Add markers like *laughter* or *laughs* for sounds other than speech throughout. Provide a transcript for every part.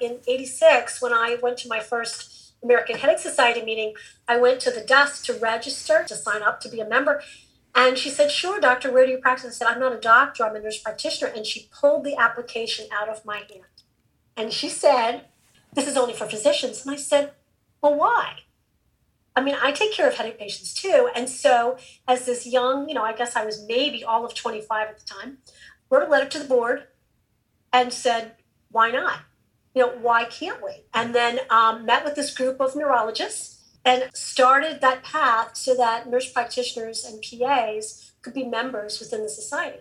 in 86, when I went to my first American Headache Society meeting, I went to the desk to register, to sign up to be a member. And she said, Sure, doctor, where do you practice? I said, I'm not a doctor, I'm a nurse practitioner. And she pulled the application out of my hand. And she said, This is only for physicians. And I said, Well, why? I mean, I take care of headache patients too. And so, as this young, you know, I guess I was maybe all of 25 at the time, wrote a letter to the board and said, Why not? You know, why can't we? And then um, met with this group of neurologists and started that path so that nurse practitioners and PAs could be members within the society.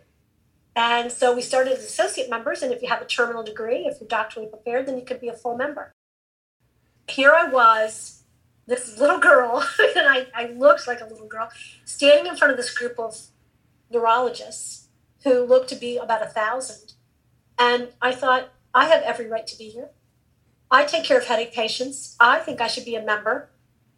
And so we started as associate members, and if you have a terminal degree, if you're doctorally prepared, then you could be a full member. Here I was, this little girl, *laughs* and I, I looked like a little girl, standing in front of this group of neurologists who looked to be about a thousand. And I thought, I have every right to be here. I take care of headache patients. I think I should be a member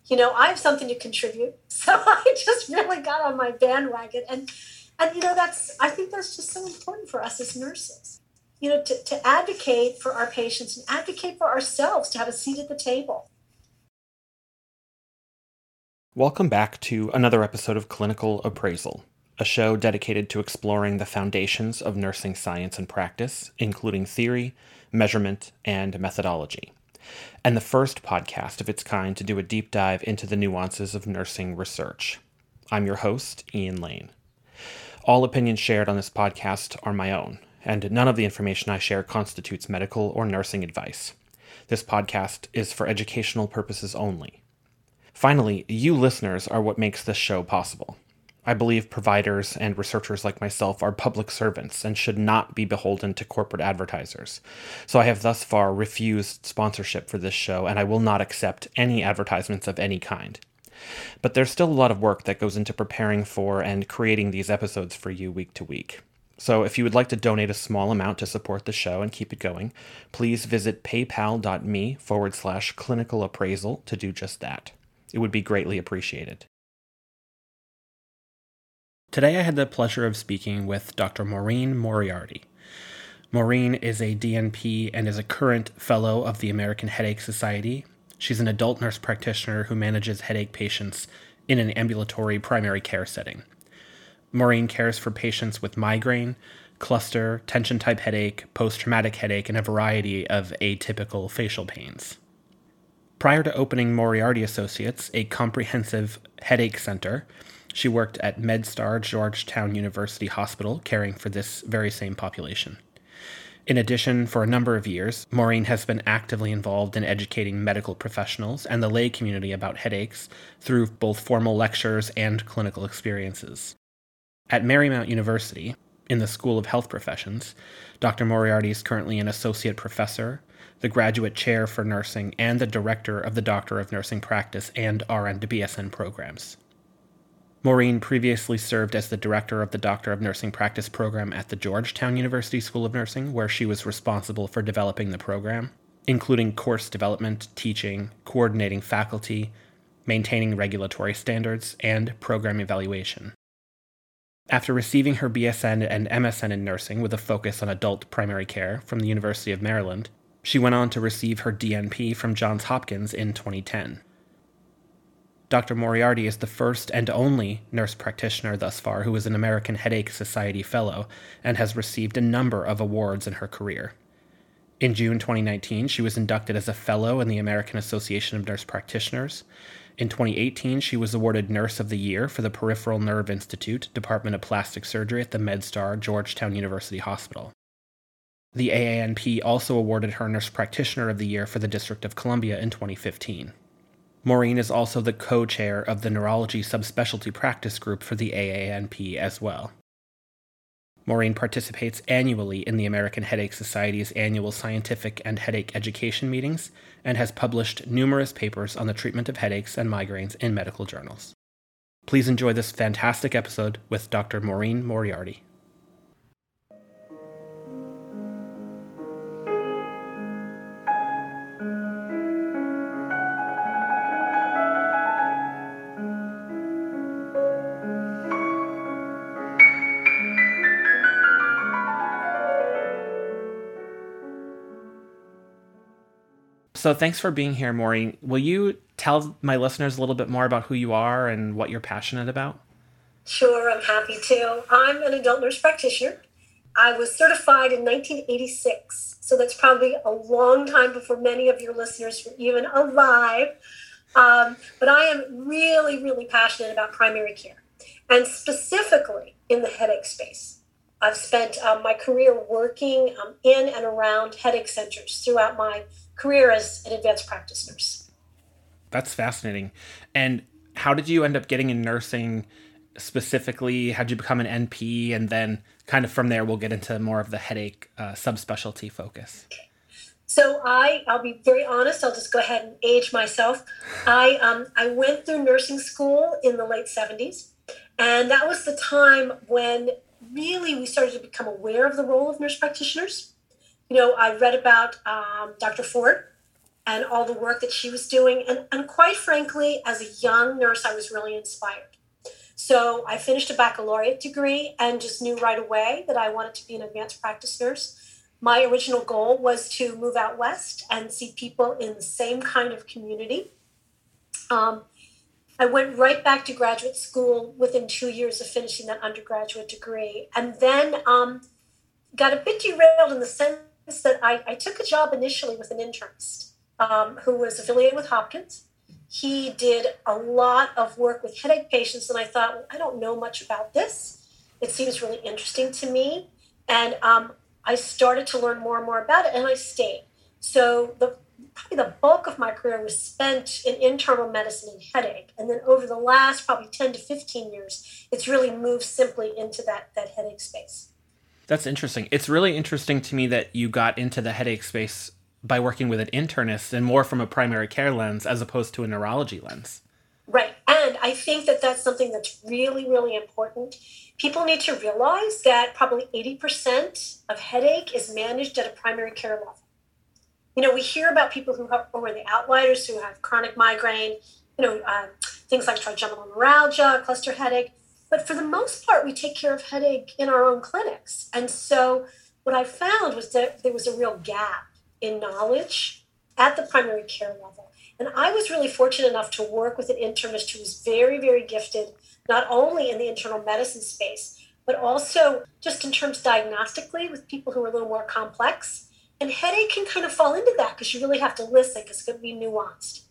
you know, I have something to contribute. *laughs* So I just really got on my bandwagon. And, and you know, that's, I think that's just so important for us as nurses, you know, to, to advocate for our patients and advocate for ourselves to have a seat at the table. Welcome back to another episode of Clinical Appraisal, a show dedicated to exploring the foundations of nursing science and practice, including theory, measurement, and methodology and the first podcast of its kind to do a deep dive into the nuances of nursing research. I'm your host, Ian Lane. All opinions shared on this podcast are my own, and none of the information I share constitutes medical or nursing advice. This podcast is for educational purposes only. Finally, you listeners are what makes this show possible. I believe providers and researchers like myself are public servants and should not be beholden to corporate advertisers. So I have thus far refused sponsorship for this show, and I will not accept any advertisements of any kind. But there's still a lot of work that goes into preparing for and creating these episodes for you week to week. So if you would like to donate a small amount to support the show and keep it going, please visit paypal.me forward slash clinical appraisal to do just that. It would be greatly appreciated. Today I had the pleasure of speaking with Dr. Maureen Moriarty. Maureen is a DNP and is a current fellow of the American Headache Society. She's an adult nurse practitioner who manages headache patients in an ambulatory primary care setting. Maureen cares for patients with migraine, cluster, tension type headache, post traumatic headache, and a variety of atypical facial pains. Prior to opening Moriarty Associates, a comprehensive headache center, she worked at MedStar Georgetown University Hospital, caring for this very same population. In addition, for a number of years, Maureen has been actively involved in educating medical professionals and the lay community about headaches through both formal lectures and clinical experiences. At Marymount University, in the School of Health Professions, Dr. Moriarty is currently an associate professor, the graduate chair for nursing, and the director of the Doctor of Nursing Practice and RN to BSN programs. Maureen previously served as the director of the Doctor of Nursing Practice program at the Georgetown University School of Nursing, where she was responsible for developing the program, including course development, teaching, coordinating faculty, maintaining regulatory standards, and program evaluation. After receiving her BSN and MSN in nursing with a focus on adult primary care from the University of Maryland, she went on to receive her DNP from Johns Hopkins in 2010. Dr. Moriarty is the first and only nurse practitioner thus far who is an American Headache Society Fellow and has received a number of awards in her career. In June 2019, she was inducted as a Fellow in the American Association of Nurse Practitioners. In 2018, she was awarded Nurse of the Year for the Peripheral Nerve Institute, Department of Plastic Surgery at the MedStar Georgetown University Hospital. The AANP also awarded her Nurse Practitioner of the Year for the District of Columbia in 2015. Maureen is also the co chair of the Neurology Subspecialty Practice Group for the AANP as well. Maureen participates annually in the American Headache Society's annual scientific and headache education meetings and has published numerous papers on the treatment of headaches and migraines in medical journals. Please enjoy this fantastic episode with Dr. Maureen Moriarty. So thanks for being here, Maureen. Will you tell my listeners a little bit more about who you are and what you're passionate about? Sure, I'm happy to. I'm an adult nurse practitioner. I was certified in 1986, so that's probably a long time before many of your listeners were even alive. Um, but I am really, really passionate about primary care and specifically in the headache space. I've spent um, my career working um, in and around headache centers throughout my career as an advanced practice nurse. That's fascinating. And how did you end up getting in nursing specifically? How did you become an NP? And then, kind of from there, we'll get into more of the headache uh, subspecialty focus. So I, I'll be very honest. I'll just go ahead and age myself. I, um, I went through nursing school in the late '70s, and that was the time when really we started to become aware of the role of nurse practitioners you know, I read about um, Dr. Ford and all the work that she was doing. And, and quite frankly, as a young nurse, I was really inspired. So I finished a baccalaureate degree and just knew right away that I wanted to be an advanced practice nurse. My original goal was to move out west and see people in the same kind of community. Um, I went right back to graduate school within two years of finishing that undergraduate degree, and then um, got a bit derailed in the sense that I, I took a job initially with an internist um, who was affiliated with Hopkins. He did a lot of work with headache patients, and I thought, well, I don't know much about this. It seems really interesting to me. And um, I started to learn more and more about it, and I stayed. So the probably the bulk of my career was spent in internal medicine and headache. And then over the last probably 10 to 15 years, it's really moved simply into that, that headache space. That's interesting. It's really interesting to me that you got into the headache space by working with an internist and more from a primary care lens as opposed to a neurology lens. Right. And I think that that's something that's really, really important. People need to realize that probably 80% of headache is managed at a primary care level. You know, we hear about people who, are the outliers who have chronic migraine, you know, uh, things like trigeminal neuralgia, cluster headache. But for the most part, we take care of headache in our own clinics. And so what I found was that there was a real gap in knowledge at the primary care level. And I was really fortunate enough to work with an internist who was very, very gifted, not only in the internal medicine space, but also just in terms diagnostically with people who are a little more complex. And headache can kind of fall into that because you really have to listen because it's going to be nuanced.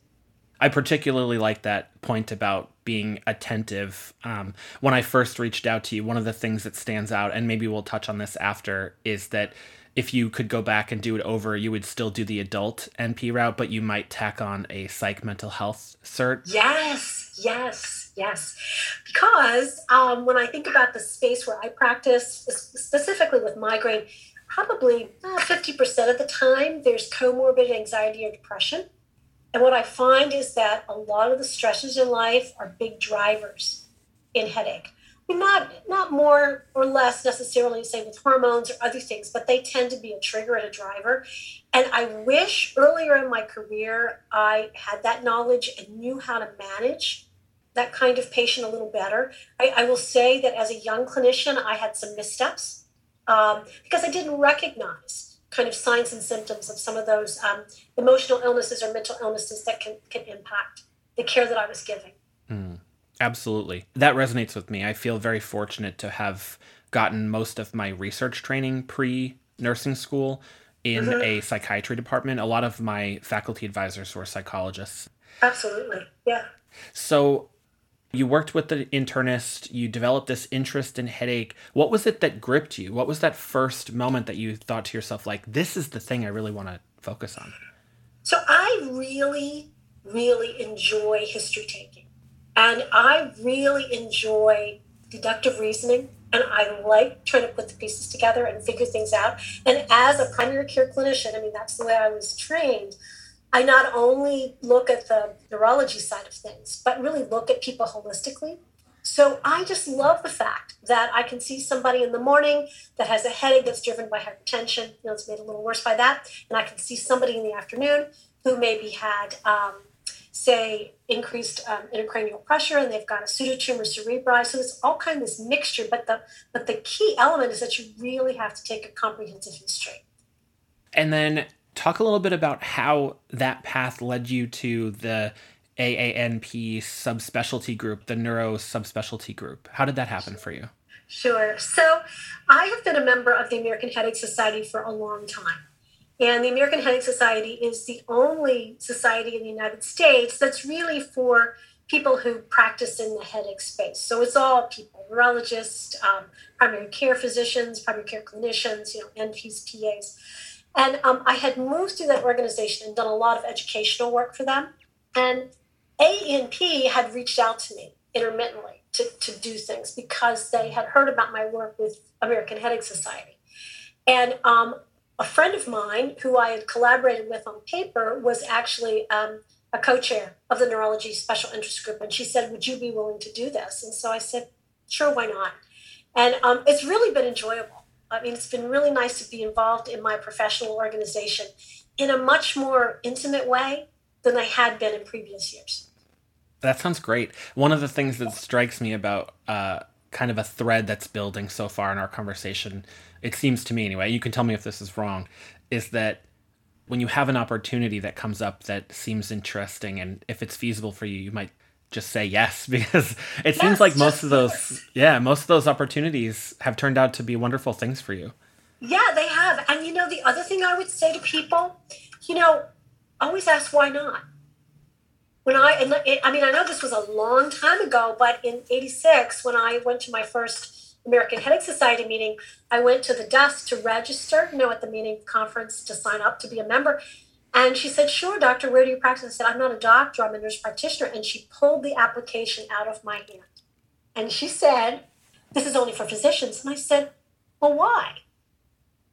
I particularly like that point about being attentive. Um, when I first reached out to you, one of the things that stands out, and maybe we'll touch on this after, is that if you could go back and do it over, you would still do the adult NP route, but you might tack on a psych mental health cert. Yes, yes, yes. Because um, when I think about the space where I practice, specifically with migraine, probably uh, 50% of the time there's comorbid anxiety or depression and what I find is that a lot of the stresses in life are big drivers in headache. not not more or less necessarily say with hormones or other things, but they tend to be a trigger and a driver. And I wish earlier in my career I had that knowledge and knew how to manage that kind of patient a little better. I, I will say that as a young clinician, I had some missteps um, because I didn't recognize kind of signs and symptoms of some of those um, emotional illnesses or mental illnesses that can, can impact the care that I was giving. Mm, absolutely. That resonates with me. I feel very fortunate to have gotten most of my research training pre nursing school in mm-hmm. a psychiatry department. A lot of my faculty advisors were psychologists. Absolutely. Yeah. So you worked with the internist, you developed this interest in headache. What was it that gripped you? What was that first moment that you thought to yourself, like, this is the thing I really want to focus on? So I really, really enjoy history taking. And I really enjoy deductive reasoning. And I like trying to put the pieces together and figure things out. And as a primary care clinician, I mean, that's the way I was trained. I not only look at the neurology side of things, but really look at people holistically. So I just love the fact that I can see somebody in the morning that has a headache that's driven by hypertension, you know, it's made a little worse by that, and I can see somebody in the afternoon who maybe had, um, say, increased um, intracranial pressure, and they've got a pseudotumor cerebri. So it's all kind of this mixture. But the but the key element is that you really have to take a comprehensive history. And then talk a little bit about how that path led you to the AANP subspecialty group, the neuro subspecialty group. How did that happen for you? Sure. So, I have been a member of the American Headache Society for a long time. And the American Headache Society is the only society in the United States that's really for people who practice in the headache space. So it's all people, neurologists, um, primary care physicians, primary care clinicians, you know, NPs, PAs. And um, I had moved through that organization and done a lot of educational work for them. And ANP had reached out to me intermittently to, to do things because they had heard about my work with American Headache Society. And um, a friend of mine who I had collaborated with on paper was actually um, a co-chair of the neurology special interest group, and she said, "Would you be willing to do this?" And so I said, "Sure, why not?" And um, it's really been enjoyable. I mean, it's been really nice to be involved in my professional organization in a much more intimate way than I had been in previous years. That sounds great. One of the things that strikes me about uh, kind of a thread that's building so far in our conversation, it seems to me anyway, you can tell me if this is wrong, is that when you have an opportunity that comes up that seems interesting and if it's feasible for you, you might just say yes *laughs* because it yes, seems like most of those yes. yeah, most of those opportunities have turned out to be wonderful things for you. Yeah, they have. And you know the other thing I would say to people, you know, always ask why not. When I and I mean I know this was a long time ago, but in 86 when I went to my first American Headache Society meeting, I went to the desk to register, you know, at the meeting conference to sign up to be a member. And she said, Sure, doctor, where do you practice? I said, I'm not a doctor, I'm a nurse practitioner. And she pulled the application out of my hand. And she said, This is only for physicians. And I said, Well, why?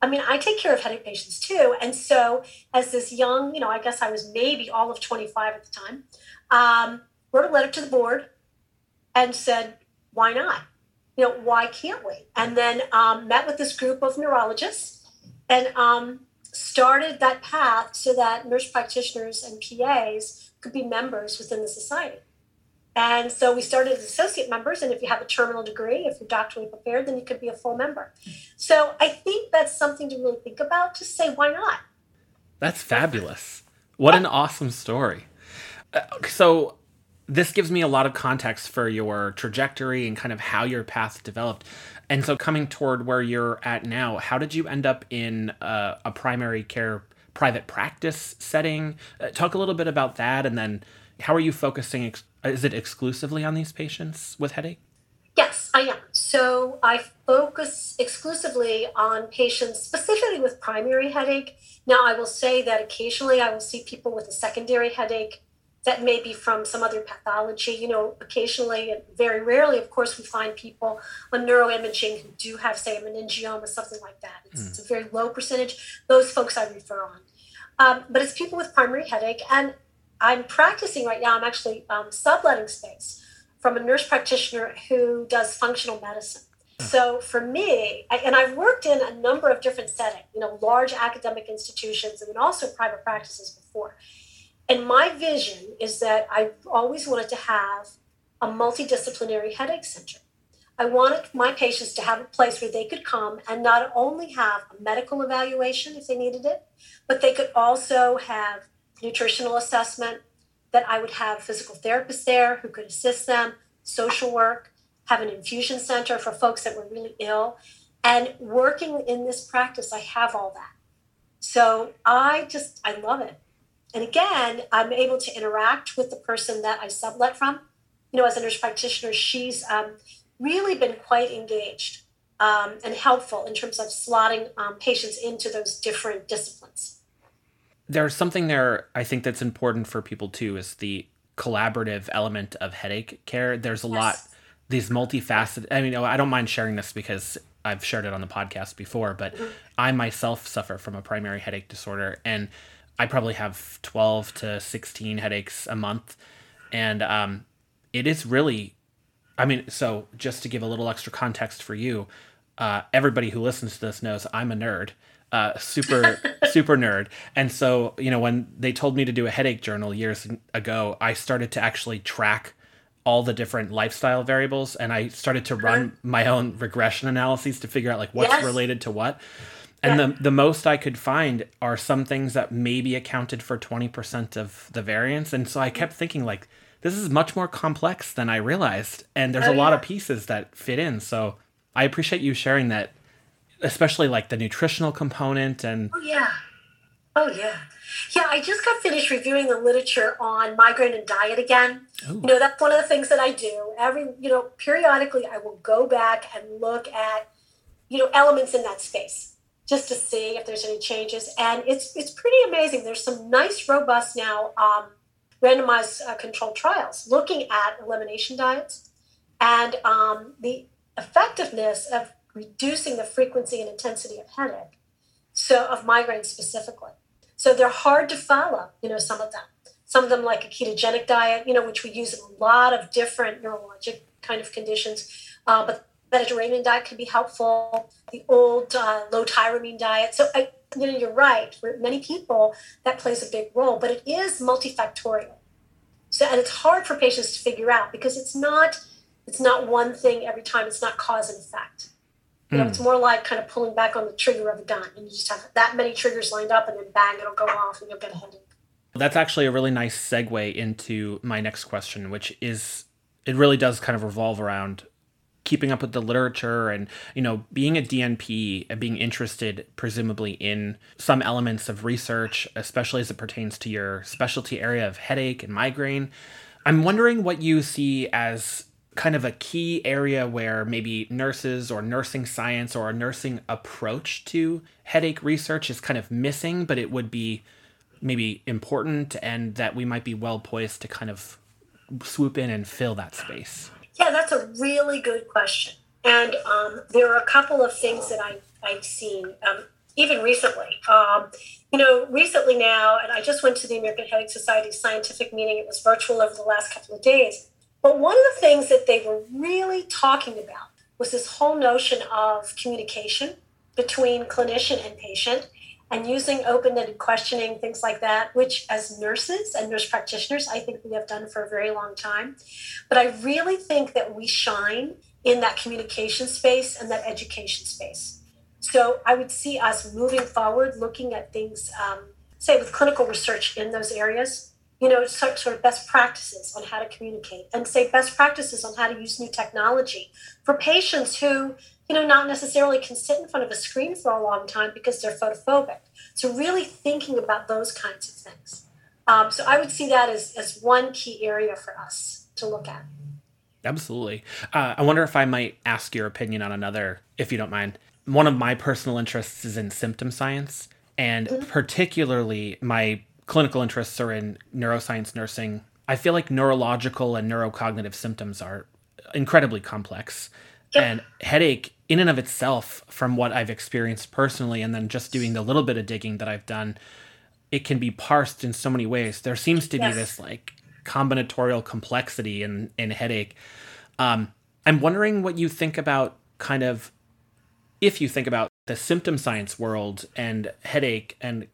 I mean, I take care of headache patients too. And so, as this young, you know, I guess I was maybe all of 25 at the time, um, wrote a letter to the board and said, Why not? you know, why can't we? And then um, met with this group of neurologists and um, started that path so that nurse practitioners and PAs could be members within the society. And so we started as associate members. And if you have a terminal degree, if you're doctorally prepared, then you could be a full member. So I think that's something to really think about. To say, why not? That's fabulous. What an awesome story. Uh, so this gives me a lot of context for your trajectory and kind of how your path developed. And so, coming toward where you're at now, how did you end up in a, a primary care private practice setting? Uh, talk a little bit about that, and then how are you focusing? Ex- is it exclusively on these patients with headache? Yes, I am. So I focus exclusively on patients specifically with primary headache. Now, I will say that occasionally I will see people with a secondary headache that may be from some other pathology. You know, occasionally and very rarely, of course, we find people on neuroimaging who do have, say, a meningioma, something like that. It's, mm. it's a very low percentage. Those folks I refer on. Um, but it's people with primary headache. And I'm practicing right now, I'm actually um, subletting space from a nurse practitioner who does functional medicine. Hmm. So for me, I, and I've worked in a number of different settings, you know, large academic institutions and then also private practices before. And my vision is that I always wanted to have a multidisciplinary headache center. I wanted my patients to have a place where they could come and not only have a medical evaluation if they needed it, but they could also have nutritional assessment, that I would have physical therapists there who could assist them, social work, have an infusion center for folks that were really ill. And working in this practice, I have all that. So I just, I love it. And again, I'm able to interact with the person that I sublet from. You know, as a nurse practitioner, she's um, really been quite engaged um, and helpful in terms of slotting um, patients into those different disciplines. There's something there I think that's important for people too is the collaborative element of headache care. There's a yes. lot these multifaceted. I mean, I don't mind sharing this because I've shared it on the podcast before, but mm-hmm. I myself suffer from a primary headache disorder and I probably have 12 to 16 headaches a month. And um, it is really, I mean, so just to give a little extra context for you, uh, everybody who listens to this knows I'm a nerd. Uh, super *laughs* super nerd and so you know when they told me to do a headache journal years ago i started to actually track all the different lifestyle variables and i started to run my own regression analyses to figure out like what's yes. related to what And Yeah. the the most I could find are some things that maybe accounted for 20% of the variance. And so I kept thinking like this is much more complex than I realized and there's Oh, a lot yeah. of pieces that fit in. So I appreciate you sharing that especially like the nutritional component and Oh yeah. Oh yeah. Yeah, I just got finished reviewing the literature on migraine and diet again. Ooh. You know, that's one of the things that I do. Every, you know, periodically I will go back and look at, you know, elements in that space just to see if there's any changes. And it's it's pretty amazing. There's some nice, robust now um, randomized uh, controlled trials looking at elimination diets and um, the effectiveness of reducing the frequency and intensity of headache so of migraines specifically. So they're hard to follow, you know, some of them. Some of them like a ketogenic diet, you know, which we use in a lot of different neurologic kind of conditions. Uh, but Mediterranean diet can be helpful. The old uh, low tyramine diet. So I, you know, you're right. For many people, that plays a big role, but it is multifactorial. So and it's hard for patients to figure out because it's not it's not one thing every time. It's not cause and effect. You know, Mm. it's more like kind of pulling back on the trigger of a gun, and you just have that many triggers lined up, and then bang, it'll go off, and you'll get a headache. That's actually a really nice segue into my next question, which is it really does kind of revolve around keeping up with the literature and you know being a DNP and being interested presumably in some elements of research, especially as it pertains to your specialty area of headache and migraine. I'm wondering what you see as kind of a key area where maybe nurses or nursing science or a nursing approach to headache research is kind of missing, but it would be maybe important and that we might be well poised to kind of swoop in and fill that space. Yeah, that's a really good question. And um, there are a couple of things that I, I've seen, um, even recently. Um, you know, recently now, and I just went to the American Headache Society scientific meeting. It was virtual over the last couple of days. But one of the things that they were really talking about was this whole notion of communication between clinician and patient and using open-ended questioning, things like that, which as nurses and nurse practitioners, I think we have done for a very long time. But I really think that we shine in that communication space and that education space. So I would see us moving forward, looking at things, um, say with clinical research in those areas, you know, sort, sort of best practices on how to communicate and say best practices on how to use new technology for patients who, you know, not necessarily can sit in front of a screen for a long time because they're photophobic. So really thinking about those kinds of things. Um, so I would see that as, as one key area for us to look at. Absolutely. Uh, I wonder if I might ask your opinion on another, if you don't mind. One of my personal interests is in symptom science, and particularly my clinical interests are in neuroscience nursing. I feel like neurological and neurocognitive symptoms are incredibly complex. Yep. And headache, in and of itself, from what I've experienced personally, and then just doing the little bit of digging that I've done, it can be parsed in so many ways. There seems to be this like combinatorial complexity in in headache. Um, I'm wondering what you think about kind of if you think about the symptom science world and headache and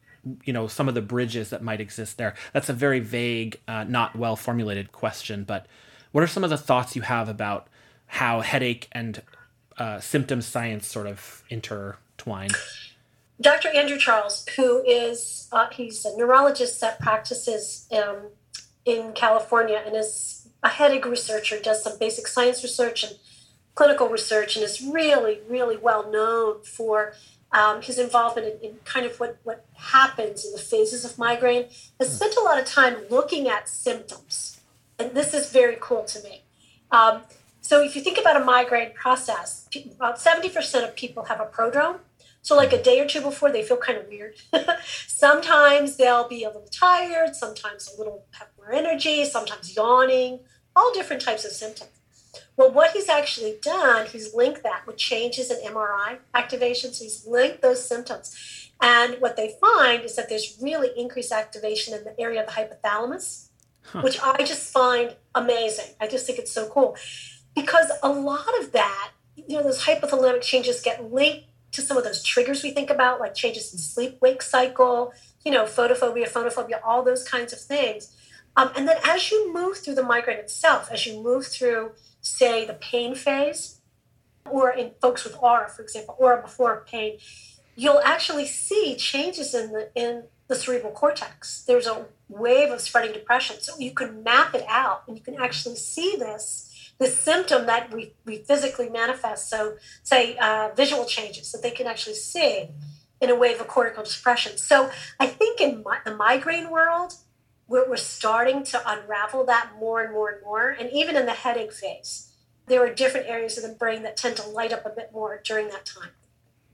you know some of the bridges that might exist there. That's a very vague, uh, not well formulated question. But what are some of the thoughts you have about how headache and uh, symptom science sort of intertwined? Dr. Andrew Charles, who is uh, he's a neurologist that practices um, in California and is a headache researcher, does some basic science research and clinical research, and is really, really well known for um, his involvement in, in kind of what, what happens in the phases of migraine. Has spent a lot of time looking at symptoms, and this is very cool to me. Um, so if you think about a migraine process, about 70% of people have a prodrome. So, like a day or two before, they feel kind of weird. *laughs* sometimes they'll be a little tired, sometimes a little have more energy, sometimes yawning, all different types of symptoms. Well, what he's actually done, he's linked that with changes in MRI activation. So, he's linked those symptoms. And what they find is that there's really increased activation in the area of the hypothalamus, Huh. which I just find amazing. I just think it's so cool because a lot of that, you know, those hypothalamic changes get linked to some of those triggers we think about, like changes in sleep wake cycle, you know, photophobia, phonophobia, all those kinds of things. Um, and then as you move through the migraine itself, as you move through, say, the pain phase, or in folks with aura, for example, aura before pain, you'll actually see changes in the in the cerebral cortex. There's a wave of spreading depression. So you can map it out and you can actually see this this symptom that we, we physically manifest. So, say uh, visual changes that they can actually see in a wave of cortical depression. So, I think in my, the migraine world, we're, we're starting to unravel that more and more and more. And even in the headache phase, there are different areas of the brain that tend to light up a bit more during that time.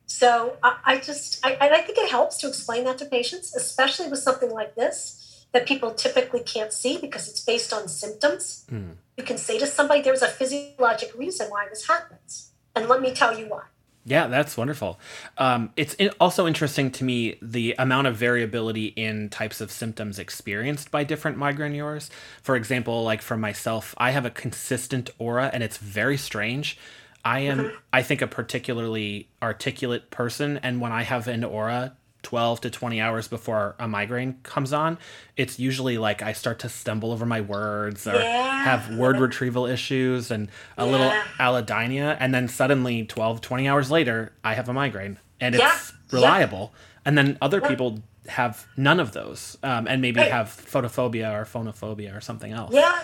So I, I just, I, I think it helps to explain that to patients, especially with something like this that people typically can't see because it's based on symptoms. Mm. You can say to somebody, there's a physiologic reason why this happens. And let me tell you why. Yeah, that's wonderful. Um, it's also interesting to me the amount of variability in types of symptoms experienced by different migraineurs. For example, like for myself, I have a consistent aura and it's very strange. I am, mm-hmm. I think, a particularly articulate person, and when I have an aura 12 to 20 hours before a migraine comes on, it's usually like I start to stumble over my words or yeah. have word retrieval issues and a yeah. little allodynia. And then suddenly, 12, 20 hours later, I have a migraine and it's yeah. reliable. And then other people have none of those um, and maybe right. have photophobia or phonophobia or something else. Yeah.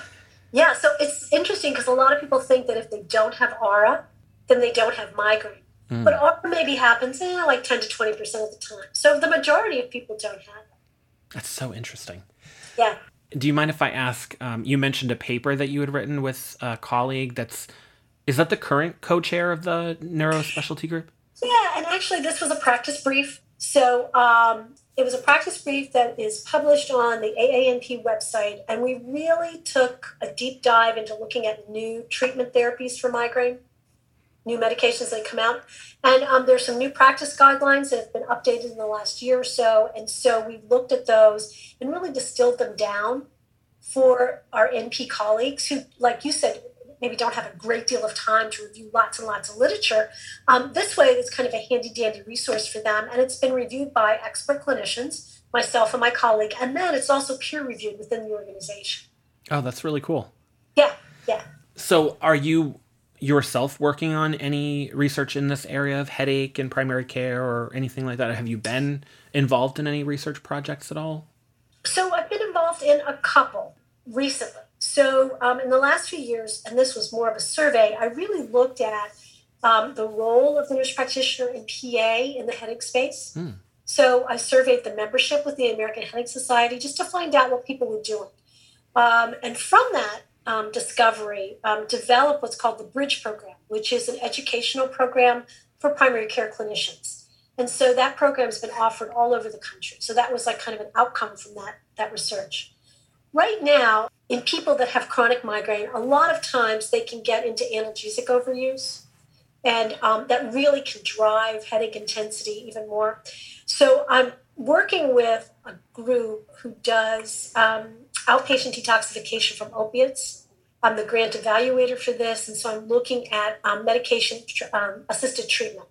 Yeah. So it's interesting because a lot of people think that if they don't have aura, then they don't have migraine. Mm. But aura maybe happens eh, like 10 to 20% of the time. So the majority of people don't have it. That's so interesting. Yeah. Do you mind if I ask? Um, you mentioned a paper that you had written with a colleague. That's is that the current co-chair of the neurospecialty group? Yeah, and actually, this was a practice brief. So um, it was a practice brief that is published on the AANP website, and we really took a deep dive into looking at new treatment therapies for migraine new medications that come out. And um, there's some new practice guidelines that have been updated in the last year or so. And so we looked at those and really distilled them down for our NP colleagues who, like you said, maybe don't have a great deal of time to review lots and lots of literature. Um, this way, it's kind of a handy dandy resource for them. And it's been reviewed by expert clinicians, myself and my colleague. And then it's also peer reviewed within the organization. Oh, that's really cool. Yeah, yeah. So, are you yourself working on any research in this area of headache and primary care or anything like that? Have you been involved in any research projects at all? So I've been involved in a couple recently. So um, in the last few years, and this was more of a survey, I really looked at um, the role of the nurse practitioner in PA in the headache space. Mm. So I surveyed the membership with the American Headache Society just to find out what people were doing. Um, and from that, um, Discovery um, developed what's called the Bridge Program, which is an educational program for primary care clinicians. And so that program has been offered all over the country. So that was like kind of an outcome from that, that research. Right now, in people that have chronic migraine, a lot of times they can get into analgesic overuse. And um, that really can drive headache intensity even more. So I'm working with a group who does um, outpatient detoxification from opiates. I'm the grant evaluator for this, and so I'm looking at um, medication um, assisted treatment,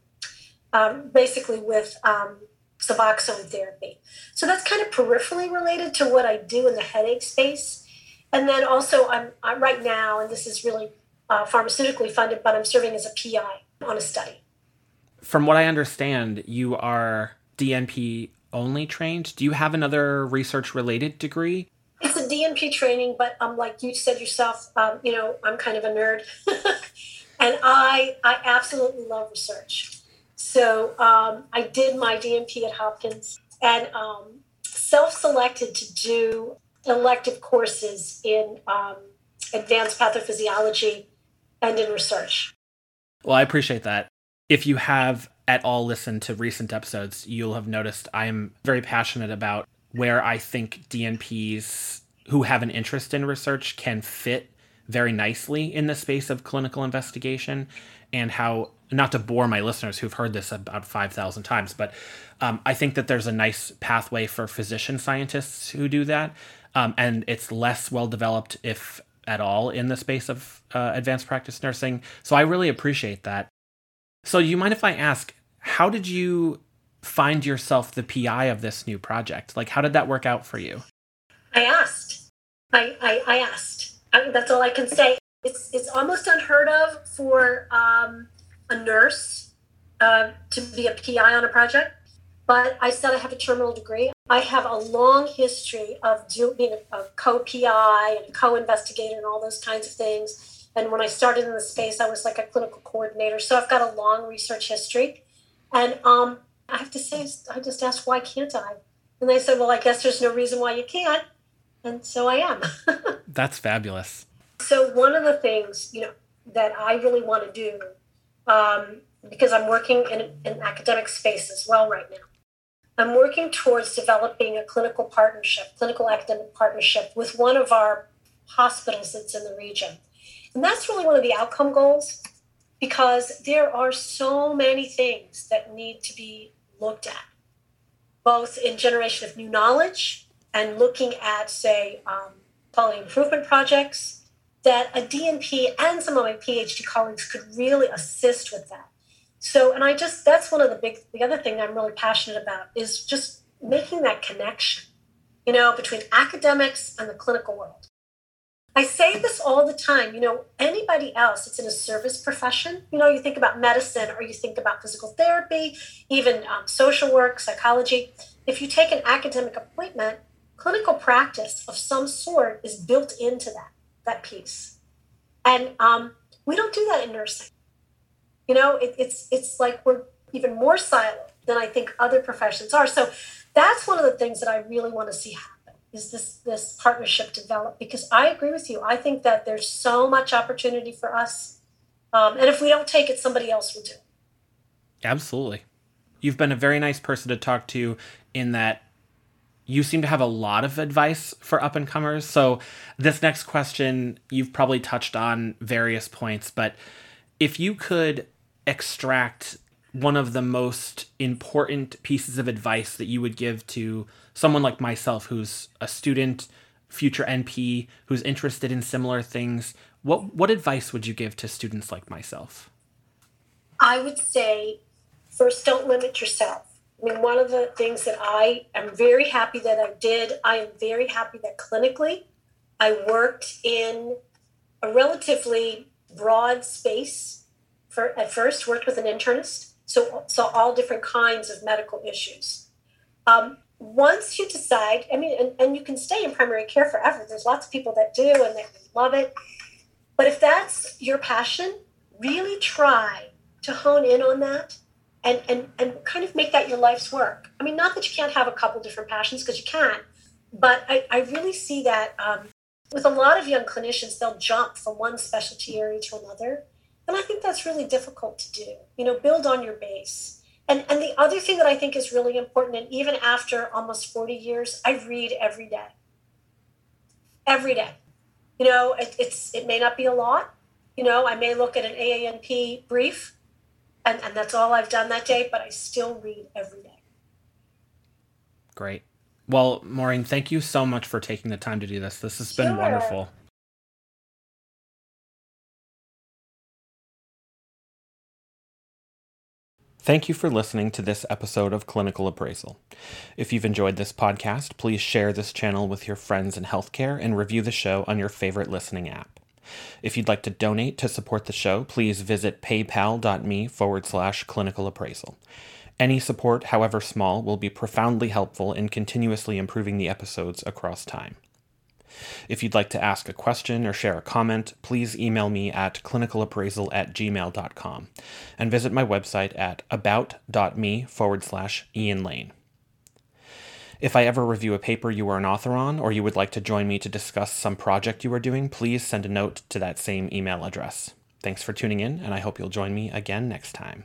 um, basically with um, Suboxone therapy. So that's kind of peripherally related to what I do in the headache space. And then also, I'm, I'm right now, and this is really uh, pharmaceutically funded, but I'm serving as a PI on a study. From what I understand, you are DNP only trained. Do you have another research related degree? DNP training, but um, like you said yourself, um, you know, I'm kind of a nerd, *laughs* and I I absolutely love research. So um, I did my DNP at Hopkins and um, self-selected to do elective courses in um, advanced pathophysiology and in research. Well, I appreciate that. If you have at all listened to recent episodes, you'll have noticed I am very passionate about where I think DNPs who have an interest in research can fit very nicely in the space of clinical investigation and how not to bore my listeners who've heard this about 5000 times but um, i think that there's a nice pathway for physician scientists who do that um, and it's less well developed if at all in the space of uh, advanced practice nursing so i really appreciate that so you mind if i ask how did you find yourself the PI of this new project? Like, how did that work out for you? I asked. I, I, I asked. I, that's all I can say. It's, it's almost unheard of for um, a nurse uh, to be a PI on a project, but I said I have a terminal degree. I have a long history of do, being a, a co PI and co investigator and all those kinds of things. And when I started in the space, I was like a clinical coordinator. So I've got a long research history. And um, I have to say, I just asked, why can't I? And they said, well, I guess there's no reason why you can't. And so I am. *laughs* That's fabulous. So one of the things, you know, that I really want to do, um, because I'm working in an academic space as well right now, I'm working towards developing a clinical partnership, clinical academic partnership with one of our hospitals that's in the region. And that's really one of the outcome goals because there are so many things that need to be looked at, both in generation of new knowledge and looking at, say, um, quality improvement projects, that a DNP and some of my PhD colleagues could really assist with that. So, and I just, that's one of the big, the other thing I'm really passionate about is just making that connection, you know, between academics and the clinical world. I say this all the time, you know, anybody else that's in a service profession, you know, you think about medicine or you think about physical therapy, even um, social work, psychology. If you take an academic appointment, clinical practice of some sort is built into that, that piece. And um, we don't do that in nursing. You know, it, it's it's like we're even more silent than I think other professions are. So that's one of the things that I really want to see happen is this this partnership develop because I agree with you. I think that there's so much opportunity for us, um, and if we don't take it, somebody else will do. Absolutely, you've been a very nice person to talk to in that you seem to have a lot of advice for up and comers. So, this next question, you've probably touched on various points, but if you could extract one of the most important pieces of advice that you would give to someone like myself who's a student future np who's interested in similar things what what advice would you give to students like myself i would say first don't limit yourself i mean one of the things that i am very happy that i did i am very happy that clinically i worked in a relatively broad space for, at first worked with an internist, so saw all different kinds of medical issues. Um, once you decide, I mean, and, and you can stay in primary care forever. There's lots of people that do and they love it. But if that's your passion, really try to hone in on that and, and, and kind of make that your life's work. I mean, not that you can't have a couple different passions because you can, but I, I really see that um, with a lot of young clinicians, they'll jump from one specialty area to another. And I think that's really difficult to do. You know, build on your base. And and the other thing that I think is really important, and even after almost 40 years, I read every day. Every day. You know, it, it's it may not be a lot. You know, I may look at an AANP brief, and, and that's all I've done that day, but I still read every day. Great. Well, Maureen, thank you so much for taking the time to do this. This has been sure. wonderful. Thank you for listening to this episode of Clinical Appraisal. If you've enjoyed this podcast, please share this channel with your friends in healthcare and review the show on your favorite listening app. If you'd like to donate to support the show, please visit paypal.me forward slash clinical appraisal. Any support, however small, will be profoundly helpful in continuously improving the episodes across time. If you'd like to ask a question or share a comment, please email me at clinicalappraisal at gmail.com and visit my website at about.me forward slash Ian Lane. If I ever review a paper you are an author on, or you would like to join me to discuss some project you are doing, please send a note to that same email address. Thanks for tuning in, and I hope you'll join me again next time.